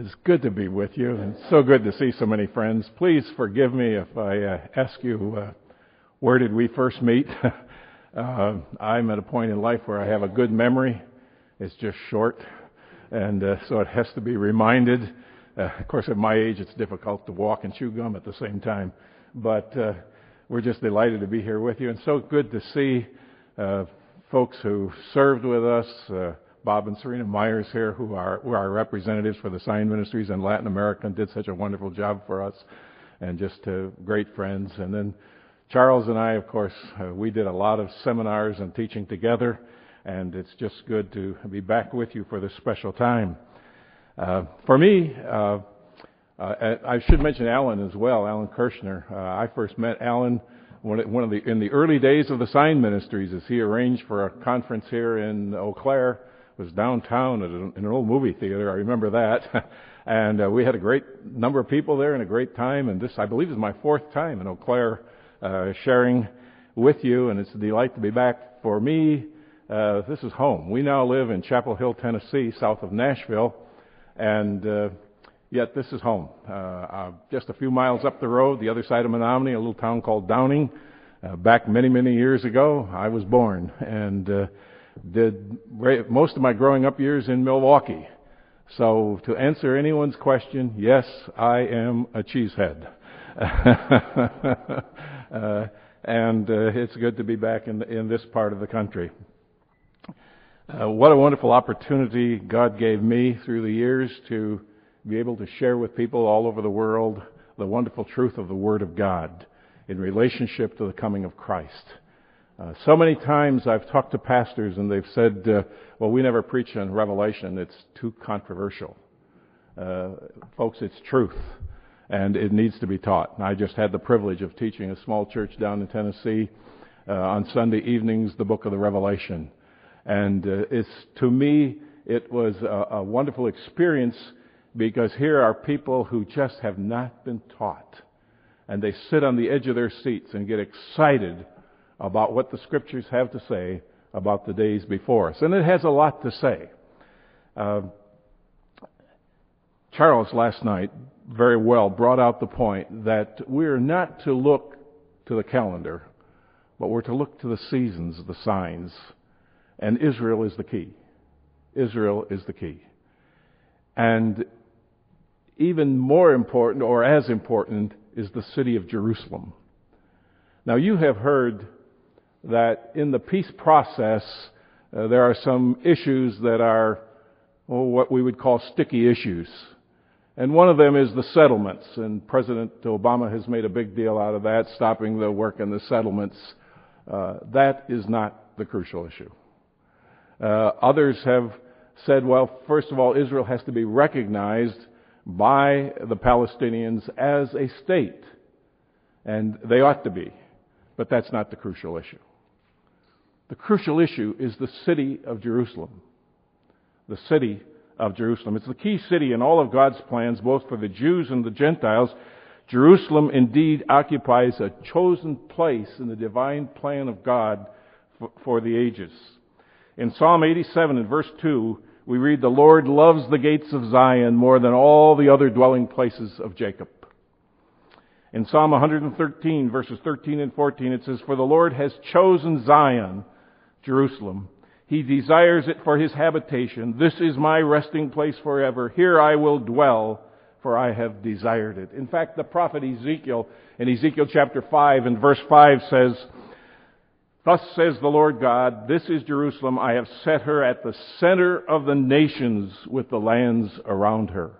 It's good to be with you, and so good to see so many friends. Please forgive me if I uh, ask you, uh, where did we first meet? uh, I'm at a point in life where I have a good memory. It's just short, and uh, so it has to be reminded. Uh, of course, at my age, it's difficult to walk and chew gum at the same time, but uh, we're just delighted to be here with you, and so good to see folks who served with us Bob and Serena Myers here, who are, who are representatives for the sign ministries in Latin America and did such a wonderful job for us, and just uh, great friends. And then Charles and I, of course, uh, we did a lot of seminars and teaching together, and it's just good to be back with you for this special time. Uh, for me, uh, uh, I should mention Alan as well, Alan Kurschner. Uh, I first met Alan one of the in the early days of the sign ministries as he arranged for a conference here in Eau Claire was downtown an, an old movie theater. I remember that. and uh, we had a great number of people there and a great time. And this, I believe, is my fourth time in Eau Claire uh, sharing with you. And it's a delight to be back. For me, uh, this is home. We now live in Chapel Hill, Tennessee, south of Nashville. And uh, yet this is home. Uh, uh, just a few miles up the road, the other side of Menomonie, a little town called Downing. Uh, back many, many years ago, I was born. And uh, did most of my growing up years in Milwaukee. So to answer anyone's question, yes, I am a cheesehead. uh, and uh, it's good to be back in, in this part of the country. Uh, what a wonderful opportunity God gave me through the years to be able to share with people all over the world the wonderful truth of the Word of God in relationship to the coming of Christ. Uh, so many times I've talked to pastors and they've said, uh, well, we never preach on Revelation. It's too controversial. Uh, folks, it's truth. And it needs to be taught. And I just had the privilege of teaching a small church down in Tennessee uh, on Sunday evenings, the book of the Revelation. And uh, it's, to me, it was a, a wonderful experience because here are people who just have not been taught. And they sit on the edge of their seats and get excited about what the scriptures have to say about the days before us. And it has a lot to say. Uh, Charles last night very well brought out the point that we're not to look to the calendar, but we're to look to the seasons, the signs. And Israel is the key. Israel is the key. And even more important, or as important, is the city of Jerusalem. Now, you have heard that in the peace process, uh, there are some issues that are well, what we would call sticky issues. And one of them is the settlements, and President Obama has made a big deal out of that, stopping the work in the settlements. Uh, that is not the crucial issue. Uh, others have said, well, first of all, Israel has to be recognized by the Palestinians as a state, and they ought to be. But that's not the crucial issue. The crucial issue is the city of Jerusalem. The city of Jerusalem. It's the key city in all of God's plans, both for the Jews and the Gentiles. Jerusalem indeed occupies a chosen place in the divine plan of God for, for the ages. In Psalm 87 and verse 2, we read, The Lord loves the gates of Zion more than all the other dwelling places of Jacob. In Psalm 113 verses 13 and 14, it says, For the Lord has chosen Zion Jerusalem. He desires it for his habitation. This is my resting place forever. Here I will dwell, for I have desired it. In fact, the prophet Ezekiel, in Ezekiel chapter 5 and verse 5 says, Thus says the Lord God, This is Jerusalem. I have set her at the center of the nations with the lands around her.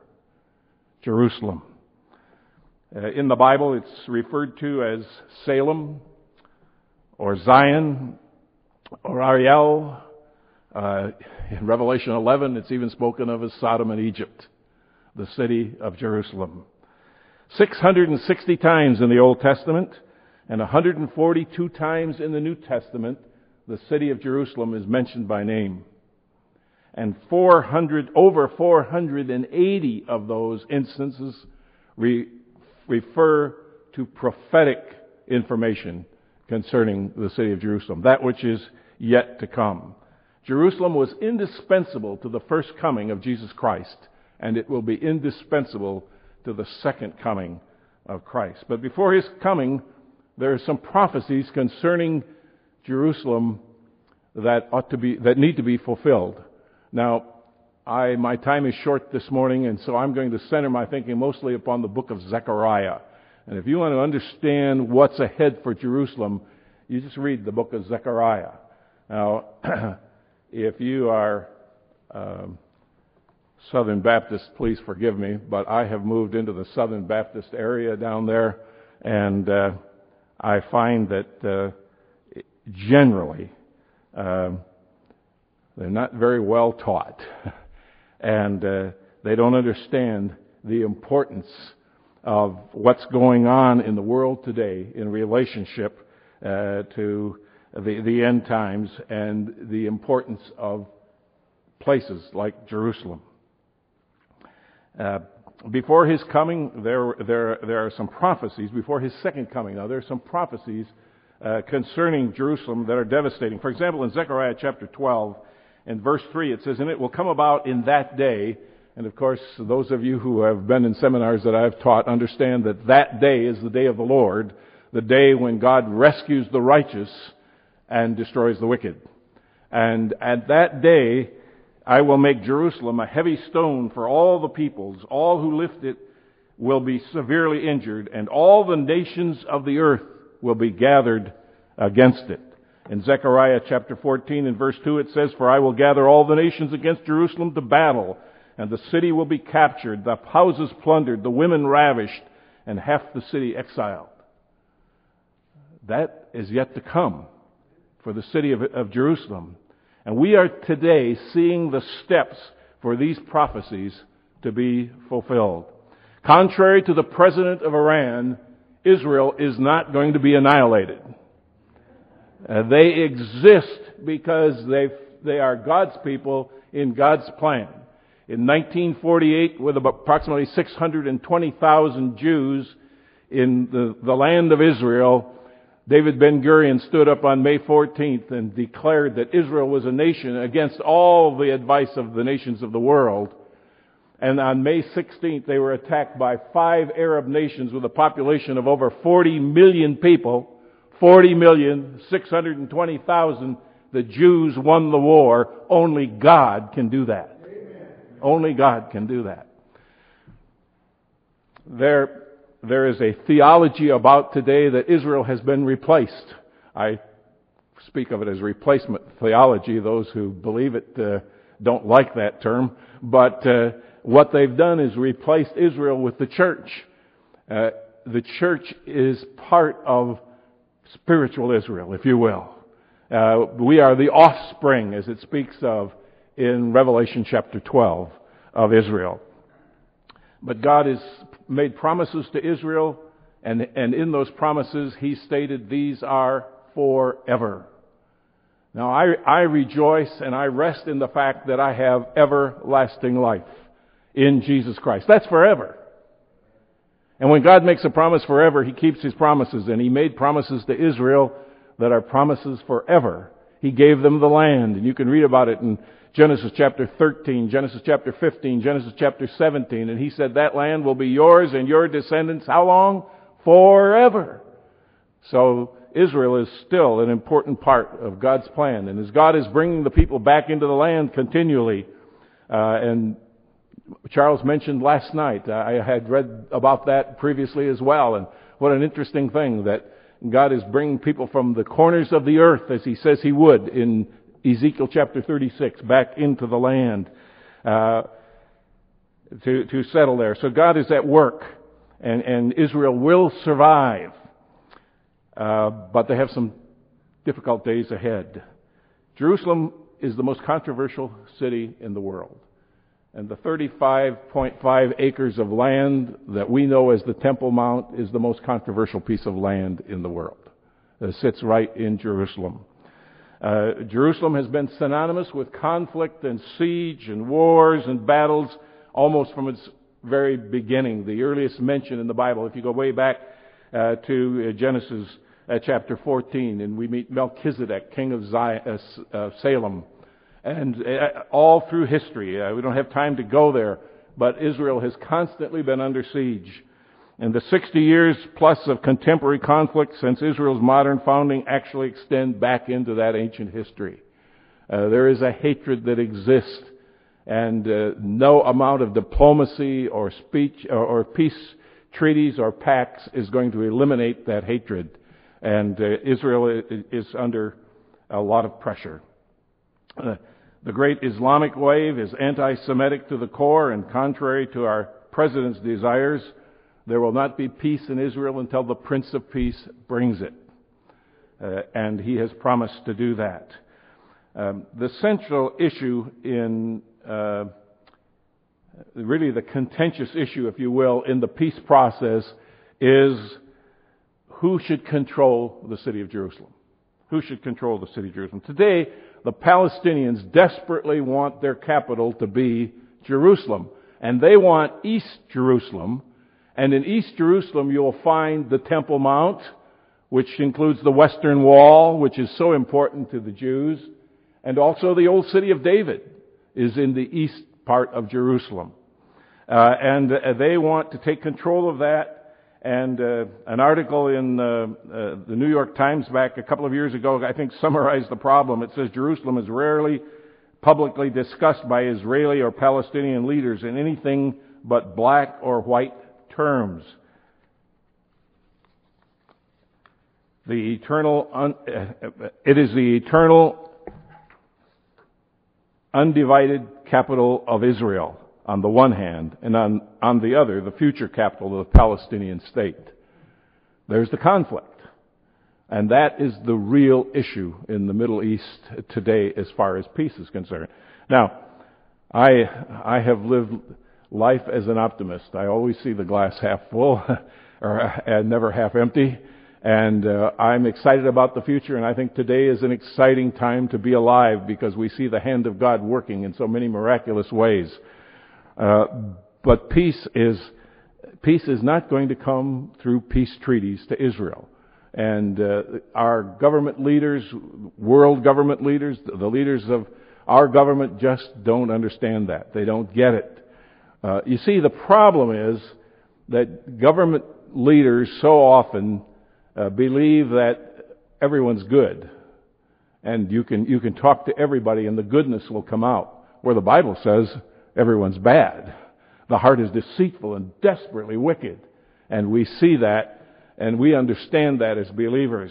Jerusalem. Uh, in the Bible, it's referred to as Salem or Zion or Ariel. Uh, in Revelation 11, it's even spoken of as Sodom and Egypt, the city of Jerusalem. 660 times in the Old Testament and 142 times in the New Testament, the city of Jerusalem is mentioned by name. And 400, over 480 of those instances re, refer to prophetic information concerning the city of Jerusalem, that which is yet to come. Jerusalem was indispensable to the first coming of Jesus Christ and it will be indispensable to the second coming of Christ. But before his coming, there are some prophecies concerning Jerusalem that ought to be that need to be fulfilled. Now, I my time is short this morning, and so I'm going to center my thinking mostly upon the book of Zechariah. And if you want to understand what's ahead for Jerusalem, you just read the book of Zechariah. Now, if you are um, Southern Baptist, please forgive me, but I have moved into the Southern Baptist area down there, and uh, I find that uh, generally um, they're not very well taught, and uh, they don't understand the importance of what's going on in the world today in relationship uh, to the, the end times and the importance of places like Jerusalem. Uh, before his coming, there, there, there are some prophecies. Before his second coming, now, there are some prophecies uh, concerning Jerusalem that are devastating. For example, in Zechariah chapter 12 and verse 3, it says, And it will come about in that day. And of course, those of you who have been in seminars that I've taught understand that that day is the day of the Lord, the day when God rescues the righteous and destroys the wicked. And at that day, I will make Jerusalem a heavy stone for all the peoples. All who lift it will be severely injured, and all the nations of the earth will be gathered against it. In Zechariah chapter 14 and verse 2 it says, For I will gather all the nations against Jerusalem to battle, and the city will be captured, the houses plundered, the women ravished, and half the city exiled. That is yet to come for the city of, of Jerusalem. And we are today seeing the steps for these prophecies to be fulfilled. Contrary to the president of Iran, Israel is not going to be annihilated. Uh, they exist because they, they are God's people in God's plan. In 1948, with approximately 620,000 Jews in the, the land of Israel, David Ben Gurion stood up on May 14th and declared that Israel was a nation against all the advice of the nations of the world. And on May 16th, they were attacked by five Arab nations with a population of over 40 million people. 40 million, 620,000. The Jews won the war. Only God can do that. Only God can do that. There there is a theology about today that Israel has been replaced. I speak of it as replacement theology. Those who believe it uh, don't like that term, but uh, what they've done is replaced Israel with the church. Uh, the church is part of spiritual Israel, if you will. Uh, we are the offspring, as it speaks of in Revelation chapter 12 of Israel. But God has made promises to Israel, and, and in those promises, He stated these are forever. Now, I, I rejoice and I rest in the fact that I have everlasting life in Jesus Christ. That's forever. And when God makes a promise forever, He keeps His promises. And He made promises to Israel that are promises forever. He gave them the land. And you can read about it in Genesis chapter 13, Genesis chapter 15, Genesis chapter 17, and he said that land will be yours and your descendants how long? Forever. So Israel is still an important part of God's plan. And as God is bringing the people back into the land continually, uh, and Charles mentioned last night, I had read about that previously as well, and what an interesting thing that God is bringing people from the corners of the earth, as He says He would in Ezekiel chapter 36 back into the land uh, to, to settle there. So God is at work, and, and Israel will survive. Uh, but they have some difficult days ahead. Jerusalem is the most controversial city in the world. And the 35.5 acres of land that we know as the Temple Mount is the most controversial piece of land in the world. It sits right in Jerusalem. Uh, Jerusalem has been synonymous with conflict and siege and wars and battles almost from its very beginning. The earliest mention in the Bible, if you go way back uh, to uh, Genesis uh, chapter 14, and we meet Melchizedek, king of Zion, uh, Salem. And all through history, we don't have time to go there, but Israel has constantly been under siege. And the 60 years plus of contemporary conflict since Israel's modern founding actually extend back into that ancient history. Uh, there is a hatred that exists, and uh, no amount of diplomacy or speech or, or, peace treaties or pacts is going to eliminate that hatred. And uh, Israel is under a lot of pressure. Uh, the great Islamic wave is anti-Semitic to the core and contrary to our president's desires. There will not be peace in Israel until the Prince of Peace brings it. Uh, and he has promised to do that. Um, the central issue in uh, really the contentious issue, if you will, in the peace process is who should control the city of Jerusalem. Who should control the city of Jerusalem? Today, the Palestinians desperately want their capital to be Jerusalem. And they want East Jerusalem. And in East Jerusalem, you'll find the Temple Mount, which includes the Western Wall, which is so important to the Jews. And also the old city of David is in the east part of Jerusalem. Uh, and uh, they want to take control of that. And uh, an article in uh, uh, the New York Times back a couple of years ago, I think, summarized the problem. It says Jerusalem is rarely publicly discussed by Israeli or Palestinian leaders in anything but black or white terms. The eternal, un, uh, it is the eternal, undivided capital of Israel on the one hand, and on, on the other, the future capital of the Palestinian state. There's the conflict. And that is the real issue in the Middle East today as far as peace is concerned. Now, I, I have lived life as an optimist. I always see the glass half full, or and never half empty. And uh, I'm excited about the future, and I think today is an exciting time to be alive because we see the hand of God working in so many miraculous ways. Uh, but peace is peace is not going to come through peace treaties to Israel. And uh, our government leaders, world government leaders, the leaders of our government just don't understand that. They don't get it. Uh, you see, the problem is that government leaders so often uh, believe that everyone's good, and you can you can talk to everybody, and the goodness will come out. Where the Bible says everyone's bad. The heart is deceitful and desperately wicked. And we see that and we understand that as believers.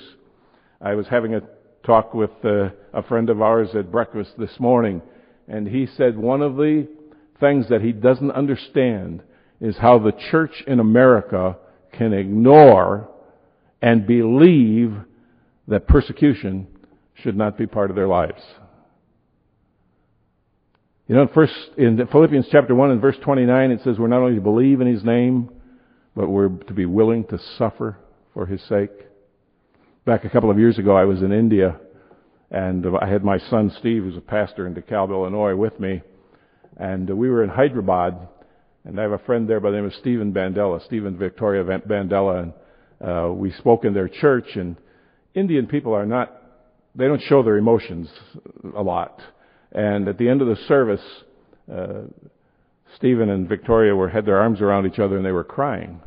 I was having a talk with uh, a friend of ours at breakfast this morning and he said one of the things that he doesn't understand is how the church in America can ignore and believe that persecution should not be part of their lives. You know, first, in Philippians chapter 1 and verse 29, it says we're not only to believe in His name, but we're to be willing to suffer for His sake. Back a couple of years ago, I was in India, and I had my son Steve, who's a pastor in DeKalb, Illinois, with me, and we were in Hyderabad, and I have a friend there by the name of Stephen Bandela, Stephen Victoria Bandela, and uh, we spoke in their church, and Indian people are not, they don't show their emotions a lot. And at the end of the service, uh, Stephen and Victoria were had their arms around each other and they were crying.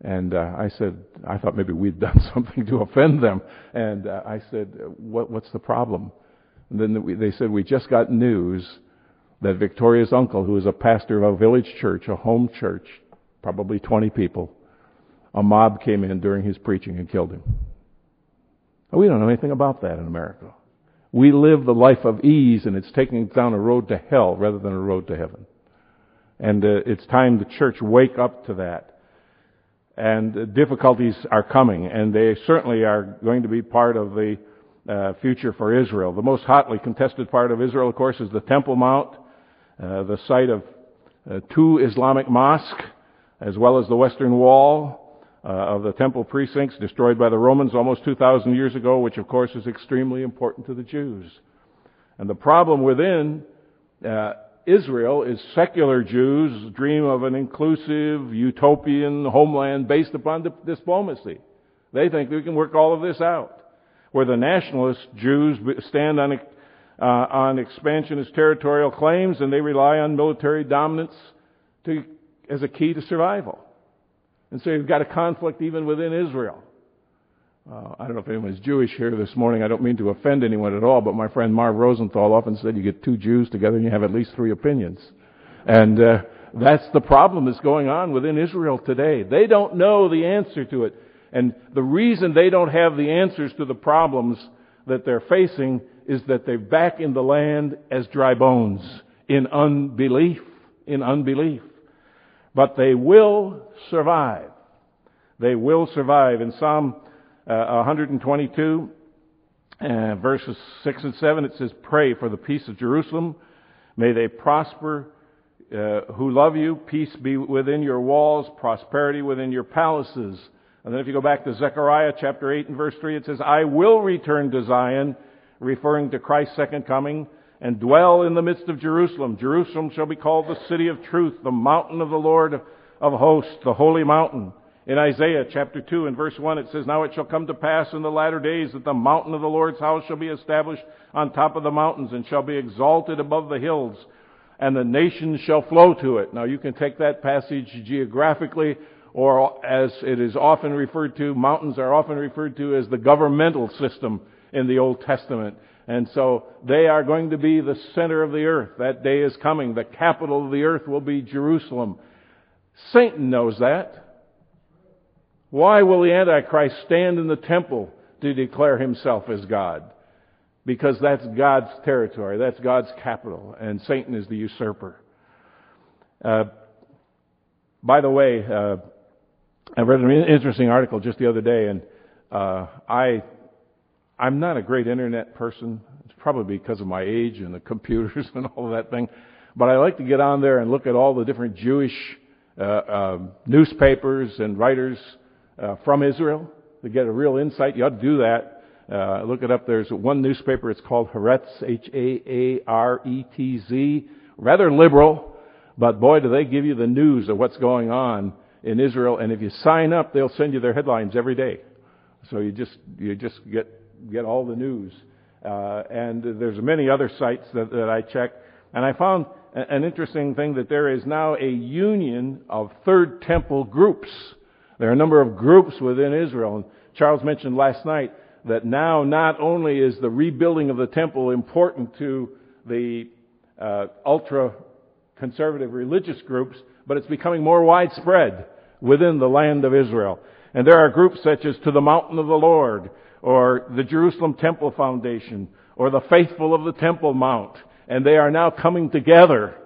And uh, I said, I thought maybe we'd done something to offend them. And uh, I said, what, what's the problem? And then they said, we just got news that Victoria's uncle, who is a pastor of a village church, a home church, probably 20 people, a mob came in during his preaching and killed him. We don't know anything about that in America. We live the life of ease and it's taking us down a road to hell rather than a road to heaven. And uh, it's time the church wake up to that. And uh, difficulties are coming and they certainly are going to be part of the uh, future for Israel. The most hotly contested part of Israel, of course, is the Temple Mount, the site of uh, two Islamic mosques, as well as the Western Wall, uh, of the temple precincts destroyed by the Romans almost 2,000 years ago, which of course is extremely important to the Jews. And the problem within uh, Israel is secular Jews dream of an inclusive, utopian homeland based upon diplomacy. They think we can work all of this out. Where the nationalist Jews stand on, uh, on expansionist territorial claims and they rely on military dominance to, as a key to survival. And so you've got a conflict even within Israel. Uh, I don't know if anyone's Jewish here this morning. I don't mean to offend anyone at all, but my friend Marv Rosenthal often said you get two Jews together and you have at least three opinions. And uh, that's the problem that's going on within Israel today. They don't know the answer to it. And the reason they don't have the answers to the problems that they're facing is that they're back in the land as dry bones in unbelief. In unbelief. But they will survive. They will survive. In Psalm uh, 122, uh, verses 6 and 7, it says, Pray for the peace of Jerusalem. May they prosper uh, who love you. Peace be within your walls, prosperity within your palaces. And then if you go back to Zechariah chapter 8 and verse 3, it says, I will return to Zion, referring to Christ's second coming, and dwell in the midst of Jerusalem. Jerusalem shall be called the city of truth, the mountain of the Lord of hosts, the holy mountain. In Isaiah chapter 2 and verse 1 it says, Now it shall come to pass in the latter days that the mountain of the Lord's house shall be established on top of the mountains and shall be exalted above the hills, and the nations shall flow to it. Now you can take that passage geographically, or as it is often referred to, mountains are often referred to as the governmental system in the Old Testament. And so they are going to be the center of the earth. That day is coming. The capital of the earth will be Jerusalem. Satan knows that. Why will the Antichrist stand in the temple to declare himself as God? Because that's God's territory. That's God's capital. And Satan is the usurper. Uh, by the way, uh, I read an interesting article just the other day, and uh, I, I'm not a great internet person. It's probably because of my age and the computers and all of that thing. But I like to get on there and look at all the different Jewish uh, um, newspapers and writers uh, from Israel to get a real insight. You ought to do that. Uh, look it up. There's one newspaper. It's called Haaretz, H-A-A-R-E-T-Z. Rather liberal, but boy, do they give you the news of what's going on in Israel. And if you sign up, they'll send you their headlines every day. So you just you just get get all the news. Uh, and there's many other sites that, that I check, and I found an interesting thing that there is now a union of Third Temple groups there are a number of groups within Israel. And Charles mentioned last night that now not only is the rebuilding of the temple important to the uh, ultra conservative religious groups, but it's becoming more widespread within the land of Israel. And there are groups such as To the Mountain of the Lord, or the Jerusalem Temple Foundation, or the Faithful of the Temple Mount. And they are now coming together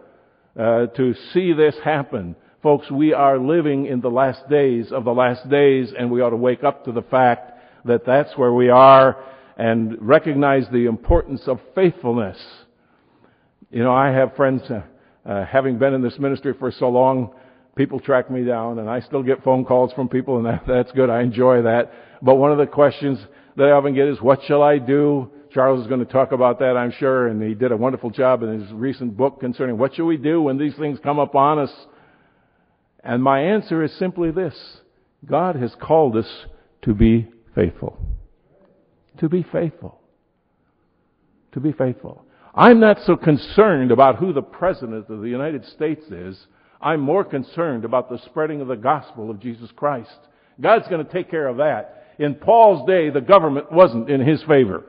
uh, to see this happen. Folks, we are living in the last days of the last days, and we ought to wake up to the fact that that's where we are and recognize the importance of faithfulness. You know, I have friends, uh, uh, having been in this ministry for so long, people track me down, and I still get phone calls from people, and that, that's good. I enjoy that. But one of the questions that I often get is, what shall I do? Charles is going to talk about that, I'm sure, and he did a wonderful job in his recent book concerning what shall we do when these things come upon us. And my answer is simply this God has called us to be faithful. To be faithful. To be faithful. I'm not so concerned about who the President of the United States is. I'm more concerned about the spreading of the gospel of Jesus Christ. God's going to take care of that. In Paul's day, the government wasn't in his favor.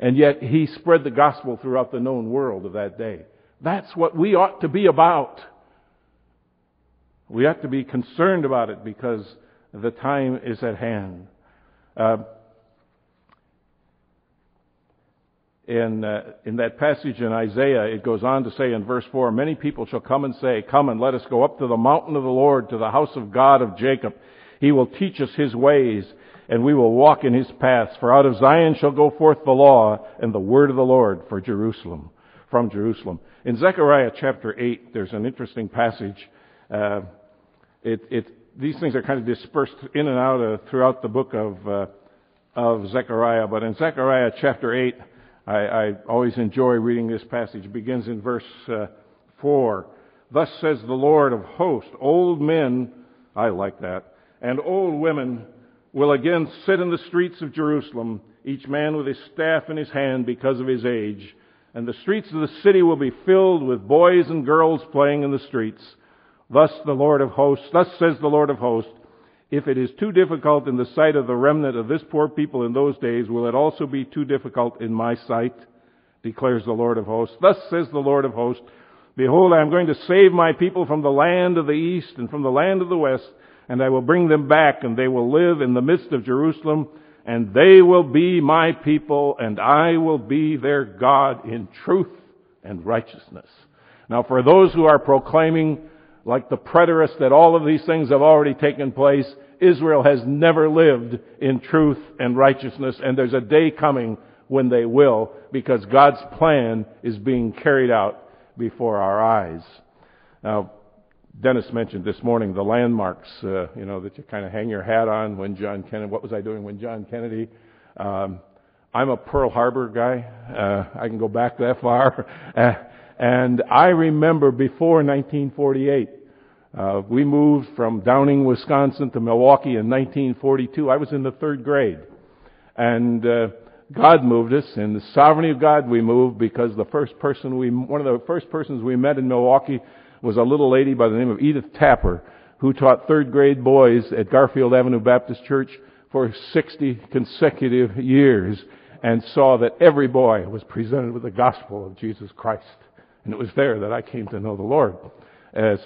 And yet he spread the gospel throughout the known world of that day. That's what we ought to be about. We ought to be concerned about it because the time is at hand. Uh, in, uh, in that passage in Isaiah, it goes on to say in verse 4, Many people shall come and say, Come and let us go up to the mountain of the Lord, to the house of God of Jacob. He will teach us his ways, and we will walk in his paths. For out of Zion shall go forth the law and the word of the Lord for Jerusalem, from Jerusalem. In Zechariah chapter 8, there's an interesting passage. Uh, it, it, these things are kind of dispersed in and out of, throughout the book of, uh, of Zechariah. But in Zechariah chapter 8, I, I always enjoy reading this passage. It begins in verse uh, 4. Thus says the Lord of hosts, old men, I like that, and old women will again sit in the streets of Jerusalem, each man with his staff in his hand because of his age. and the streets of the city will be filled with boys and girls playing in the streets. Thus the Lord of hosts, thus says the Lord of hosts, if it is too difficult in the sight of the remnant of this poor people in those days, will it also be too difficult in my sight? declares the Lord of hosts. Thus says the Lord of hosts, Behold, I am going to save my people from the land of the east and from the land of the west, and I will bring them back, and they will live in the midst of Jerusalem, and they will be my people, and I will be their God in truth and righteousness. Now, for those who are proclaiming, like the preterists, that all of these things have already taken place, Israel has never lived in truth and righteousness, and there's a day coming when they will, because God's plan is being carried out before our eyes. Now, Dennis mentioned this morning the landmarks, uh, you know, that you kind of hang your hat on when John Kennedy, what was I doing when John Kennedy? Um, I'm a Pearl Harbor guy. Uh, I can go back that far. Uh, and I remember before 1948, uh, we moved from Downing, Wisconsin to Milwaukee in 1942. I was in the third grade. And, uh, God moved us. In the sovereignty of God, we moved because the first person we, one of the first persons we met in Milwaukee was a little lady by the name of Edith Tapper, who taught third grade boys at Garfield Avenue Baptist Church for 60 consecutive years and saw that every boy was presented with the gospel of Jesus Christ. And it was there that I came to know the Lord as,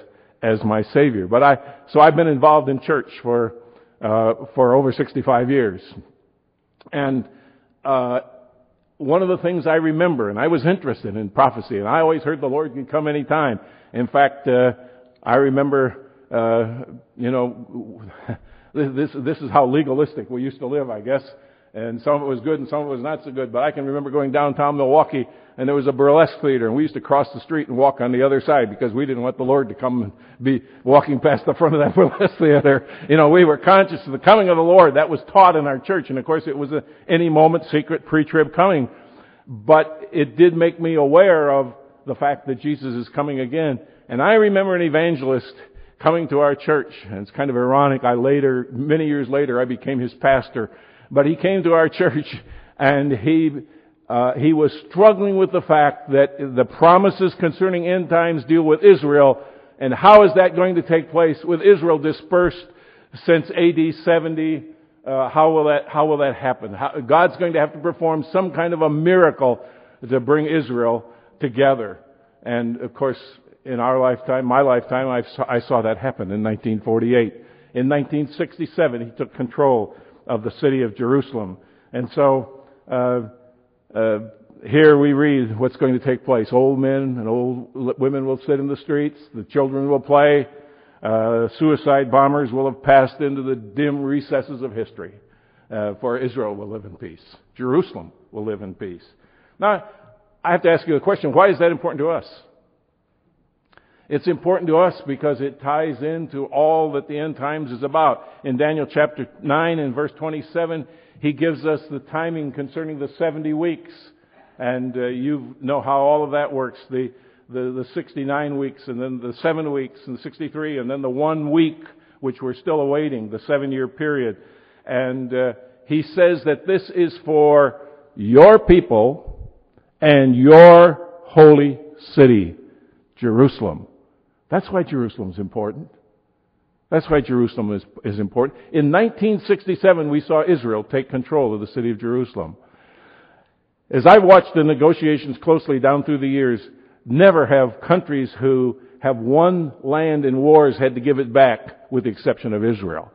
as my Savior. But I, so I've been involved in church for, uh, for over 65 years. And, uh, one of the things I remember, and I was interested in prophecy, and I always heard the Lord can come any time. In fact, uh, I remember, uh, you know, this this is how legalistic we used to live, I guess. And some of it was good, and some of it was not so good. But I can remember going downtown Milwaukee, and there was a burlesque theater, and we used to cross the street and walk on the other side because we didn't want the Lord to come and be walking past the front of that burlesque theater. You know, we were conscious of the coming of the Lord. That was taught in our church, and of course, it was a any moment secret pre-trib coming. But it did make me aware of the fact that Jesus is coming again. And I remember an evangelist coming to our church, and it's kind of ironic. I later, many years later, I became his pastor. But he came to our church, and he uh, he was struggling with the fact that the promises concerning end times deal with Israel, and how is that going to take place with Israel dispersed since AD 70? Uh, how will that how will that happen? How, God's going to have to perform some kind of a miracle to bring Israel together. And of course, in our lifetime, my lifetime, I saw, I saw that happen in 1948. In 1967, he took control of the city of Jerusalem. And so, uh, uh, here we read what's going to take place. Old men and old women will sit in the streets. The children will play. Uh, suicide bombers will have passed into the dim recesses of history. Uh, for Israel will live in peace. Jerusalem will live in peace. Now, I have to ask you a question. Why is that important to us? It's important to us because it ties into all that the end times is about. In Daniel chapter 9 and verse 27, he gives us the timing concerning the 70 weeks. And uh, you know how all of that works. The, the, the 69 weeks and then the 7 weeks and 63 and then the one week which we're still awaiting, the seven year period. And uh, he says that this is for your people and your holy city, Jerusalem. That's why Jerusalem is important. That's why Jerusalem is, is important. In 1967, we saw Israel take control of the city of Jerusalem. As I've watched the negotiations closely down through the years, never have countries who have won land in wars had to give it back with the exception of Israel.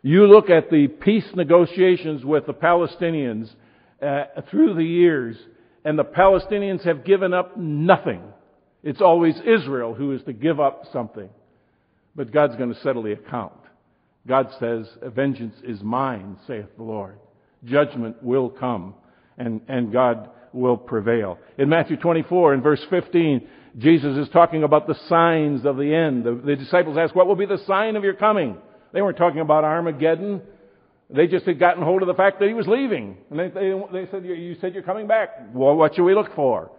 You look at the peace negotiations with the Palestinians uh, through the years, and the Palestinians have given up nothing. It's always Israel who is to give up something. But God's going to settle the account. God says, vengeance is mine, saith the Lord. Judgment will come, and, and God will prevail. In Matthew 24, in verse 15, Jesus is talking about the signs of the end. The, the disciples ask, what will be the sign of your coming? They weren't talking about Armageddon. They just had gotten hold of the fact that he was leaving. And they, they, they said, you said you're coming back. Well, what should we look for?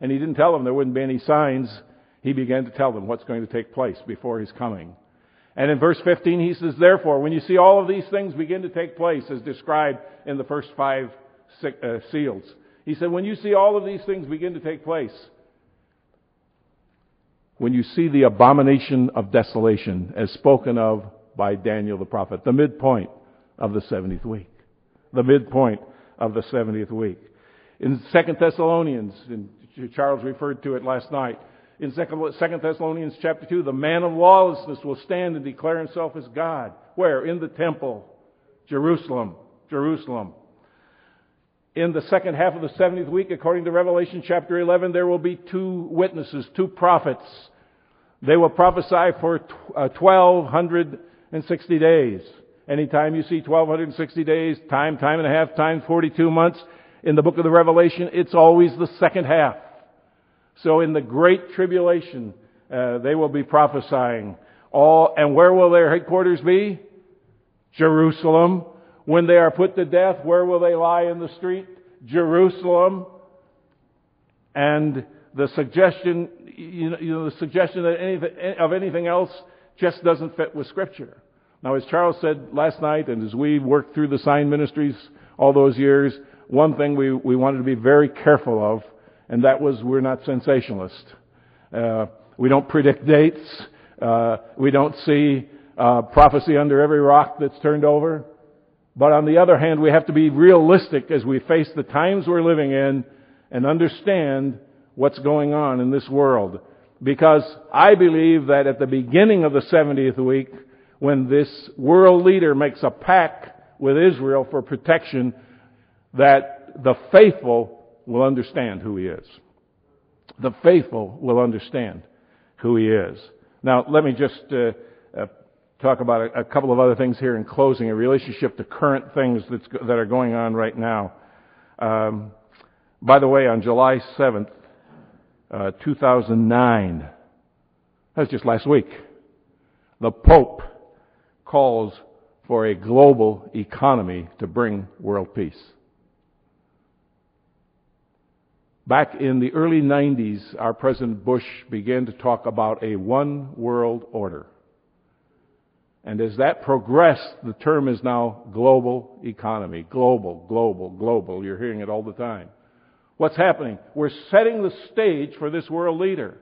And he didn't tell them there wouldn't be any signs. He began to tell them what's going to take place before his coming. And in verse 15 he says, therefore, when you see all of these things begin to take place as described in the first five uh, seals, He said, when you see all of these things begin to take place, when you see the abomination of desolation as spoken of by Daniel the prophet, the midpoint of the 70th week. The midpoint of the 70th week. In 2 Thessalonians, Charles referred to it last night, in 2 Thessalonians chapter 2, the man of lawlessness will stand and declare himself as God. Where? In the temple. Jerusalem. Jerusalem. In the second half of the 70th week, according to Revelation chapter 11, there will be two witnesses, two prophets. They will prophesy for 1260 uh, days. Anytime you see 1260 days, time, time and a half, time 42 months in the book of the Revelation, it's always the second half. So in the great tribulation, uh, they will be prophesying. All, and where will their headquarters be? Jerusalem. When they are put to death, where will they lie in the street? Jerusalem. And the suggestion, you know, you know the suggestion that anything, of anything else just doesn't fit with Scripture. Now, as Charles said last night, and as we worked through the sign ministries all those years, one thing we, we wanted to be very careful of and that was we're not sensationalists. Uh, we don't predict dates. Uh, we don't see uh, prophecy under every rock that's turned over. But on the other hand, we have to be realistic as we face the times we're living in and understand what's going on in this world. Because I believe that at the beginning of the 70th week, when this world leader makes a pact with Israel for protection, that the faithful will understand who he is. The faithful will understand who he is. Now, let me just uh, uh, talk about a, a, couple of other things here in closing, a relationship to current things that are going on right now. Um, by the way, on July 7th, uh, 2009, that was just last week, the Pope calls for a global economy to bring world peace. Back in the early 90s, our President Bush began to talk about a one world order. And as that progressed, the term is now global economy. Global, global, global. You're hearing it all the time. What's happening? We're setting the stage for this world leader.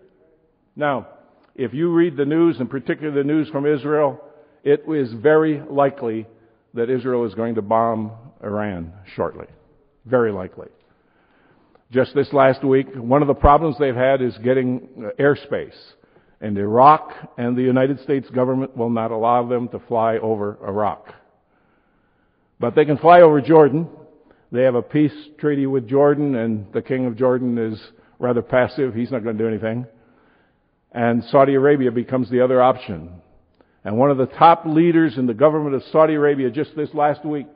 Now, if you read the news, and particularly the news from Israel, it is very likely that Israel is going to bomb Iran shortly. Very likely. Just this last week, one of the problems they've had is getting uh, airspace. And Iraq and the United States government will not allow them to fly over Iraq. But they can fly over Jordan. They have a peace treaty with Jordan, and the king of Jordan is rather passive. He's not going to do anything. And Saudi Arabia becomes the other option. And one of the top leaders in the government of Saudi Arabia just this last week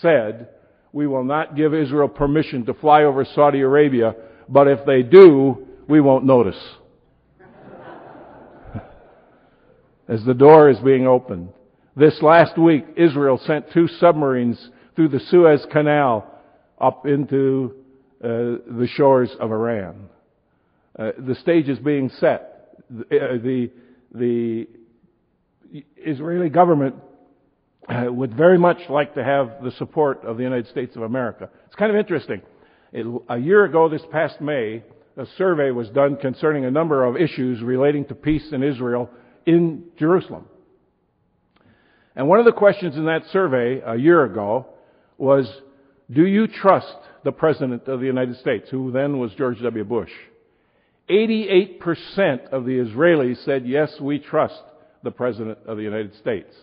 said we will not give Israel permission to fly over Saudi Arabia, but if they do, we won't notice. As the door is being opened. This last week, Israel sent two submarines through the Suez Canal up into uh, the shores of Iran. Uh, the stage is being set. The, uh, the, the Israeli government uh, would very much like to have the support of the United States of America. It's kind of interesting. It, a year ago, this past May, a survey was done concerning a number of issues relating to peace in Israel in Jerusalem. And one of the questions in that survey a year ago was, do you trust the President of the United States, who then was George W. Bush? 88% of the Israelis said, yes, we trust the President of the United States.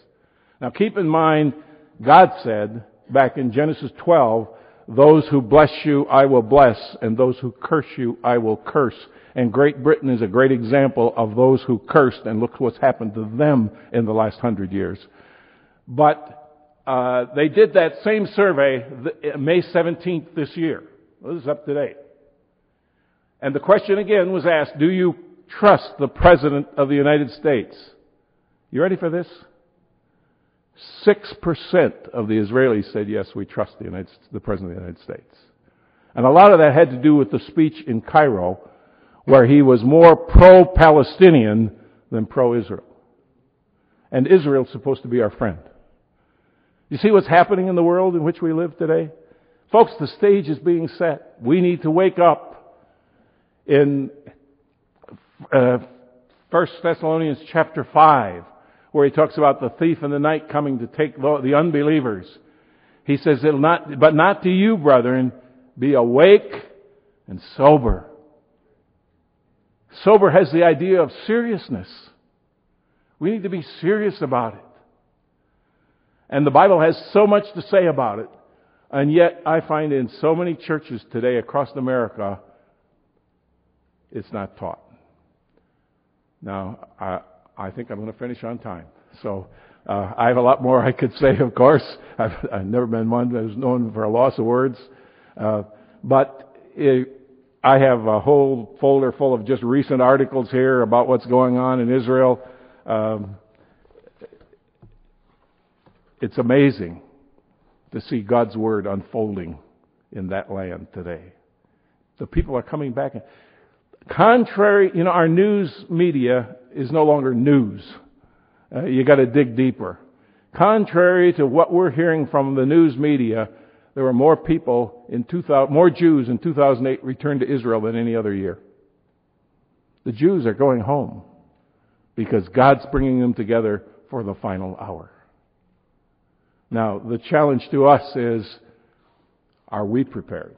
Now keep in mind, God said back in Genesis 12, those who bless you I will bless, and those who curse you I will curse. And Great Britain is a great example of those who cursed, and look what's happened to them in the last hundred years. But uh, they did that same survey May 17th this year. This is up to date. And the question again was asked, do you trust the President of the United States? You ready for this? 6% of the Israelis said, yes, we trust the, United, the President of the United States. And a lot of that had to do with the speech in Cairo, where he was more pro-Palestinian than pro-Israel. And Israel's supposed to be our friend. You see what's happening in the world in which we live today? Folks, the stage is being set. We need to wake up in uh, 1 Thessalonians chapter 5, where he talks about the thief in the night coming to take the unbelievers. He says, It'll not, but not to you, brethren, be awake and sober. Sober has the idea of seriousness. We need to be serious about it. And the Bible has so much to say about it. And yet, I find in so many churches today across America, it's not taught. Now, I, I think I'm going to finish on time. So, uh, I have a lot more I could say, of course. I've, I've never been one who's known for a loss of words. Uh, but it, I have a whole folder full of just recent articles here about what's going on in Israel. Um, it's amazing to see God's Word unfolding in that land today. The people are coming back. Contrary, you know, our news media is no longer news. Uh, you got to dig deeper. Contrary to what we're hearing from the news media, there were more people in 2000, more Jews in 2008 returned to Israel than any other year. The Jews are going home because God's bringing them together for the final hour. Now, the challenge to us is, are we prepared?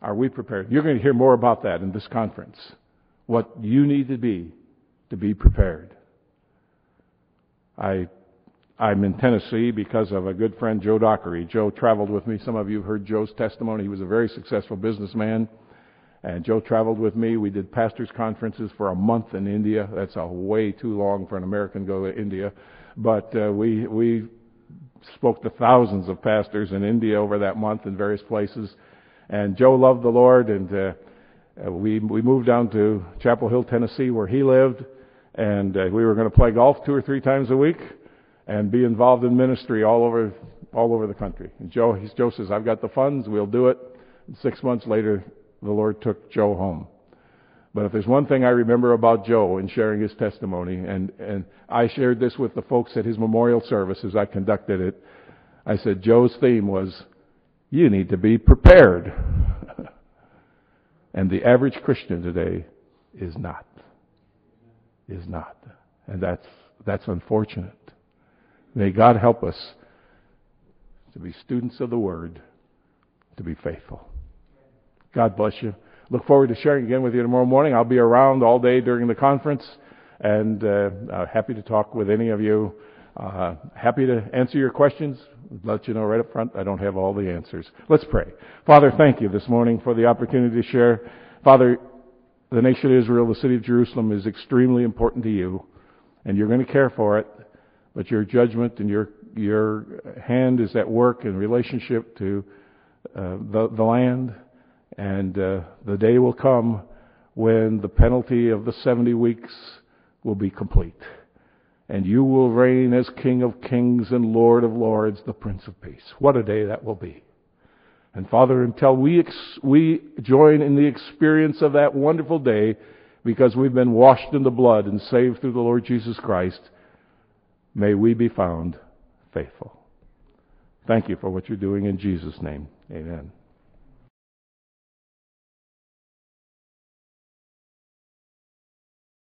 Are we prepared? You're going to hear more about that in this conference. What you need to be to be prepared. I, I'm in Tennessee because of a good friend, Joe Dockery. Joe traveled with me. Some of you have heard Joe's testimony. He was a very successful businessman. And Joe traveled with me. We did pastors' conferences for a month in India. That's a way too long for an American to go to India. But uh, we we spoke to thousands of pastors in India over that month in various places. And Joe loved the Lord, and uh, uh we we moved down to Chapel Hill, Tennessee, where he lived, and uh, we were going to play golf two or three times a week, and be involved in ministry all over all over the country. And Joe, he's, Joe says, "I've got the funds. We'll do it." And six months later, the Lord took Joe home. But if there's one thing I remember about Joe in sharing his testimony, and, and I shared this with the folks at his memorial service as I conducted it, I said, Joe's theme was, you need to be prepared. and the average Christian today is not. Is not. And that's, that's unfortunate. May God help us to be students of the Word, to be faithful. God bless you. Look forward to sharing again with you tomorrow morning. I'll be around all day during the conference and uh, uh, happy to talk with any of you. Uh, happy to answer your questions. Let you know right up front, I don't have all the answers. Let's pray. Father, thank you this morning for the opportunity to share. Father, the nation of Israel, the city of Jerusalem is extremely important to you, and you're going to care for it, but your judgment and your, your hand is at work in relationship to uh, the, the land and uh, the day will come when the penalty of the 70 weeks will be complete. And you will reign as King of kings and Lord of lords, the Prince of Peace. What a day that will be. And Father, until we, ex- we join in the experience of that wonderful day, because we've been washed in the blood and saved through the Lord Jesus Christ, may we be found faithful. Thank you for what you're doing in Jesus' name. Amen.